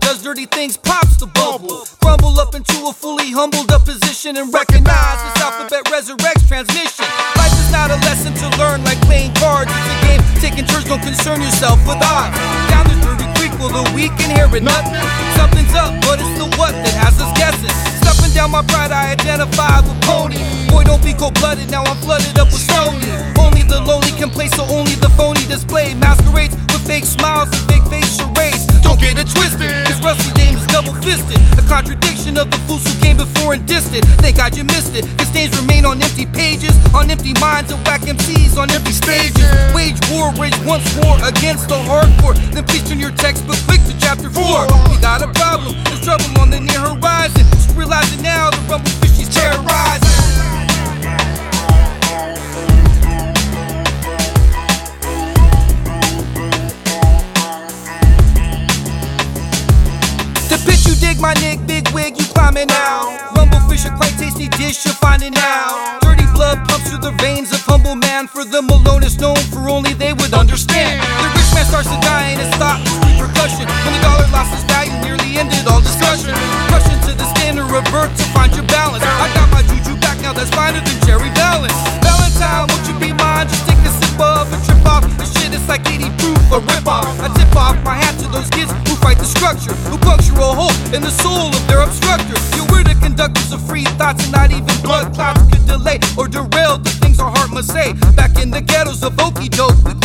does dirty things, pops the bubble. Crumble up into a fully humbled up position and recognize this alphabet resurrects transmission. Life is not a lesson to learn like playing cards. It's a game, taking turns, don't concern yourself with odds. Down the dirty creek, will the weak inherit nothing? Something's up, but it's the what that has us guessing. Stuffing down my pride, I identify with pony. Boy, don't be cold blooded, now I'm flooded up with stony. Only the lonely can play, so only the phony display masquerades and. Thank God you missed it. Cause stains remain on empty pages, on empty minds of whack MCs on empty stages. Wage war, wage once war against the hardcore. Then please turn your textbook quick to chapter four. We got a problem, there's trouble on the near horizon. My nick, big wig, you climbing out. Rumble fish, a quite tasty dish, you're finding out. Dirty blood pumps through the veins of humble man. For the Malone is known for only they would understand. The rich man starts to die and it's thought repercussion. When the dollar lost the structure, who puncture a hole in the soul of their obstructor. You were the conductors of free thoughts, and not even blood clots could delay or derail the things our heart must say. Back in the ghettos of Okie doke,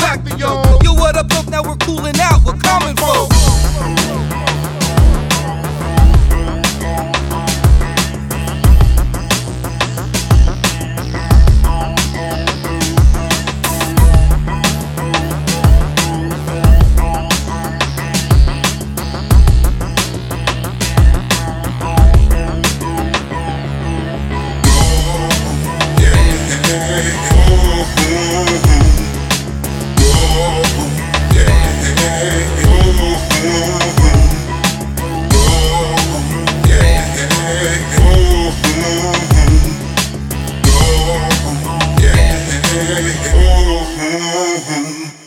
wanna oh, have.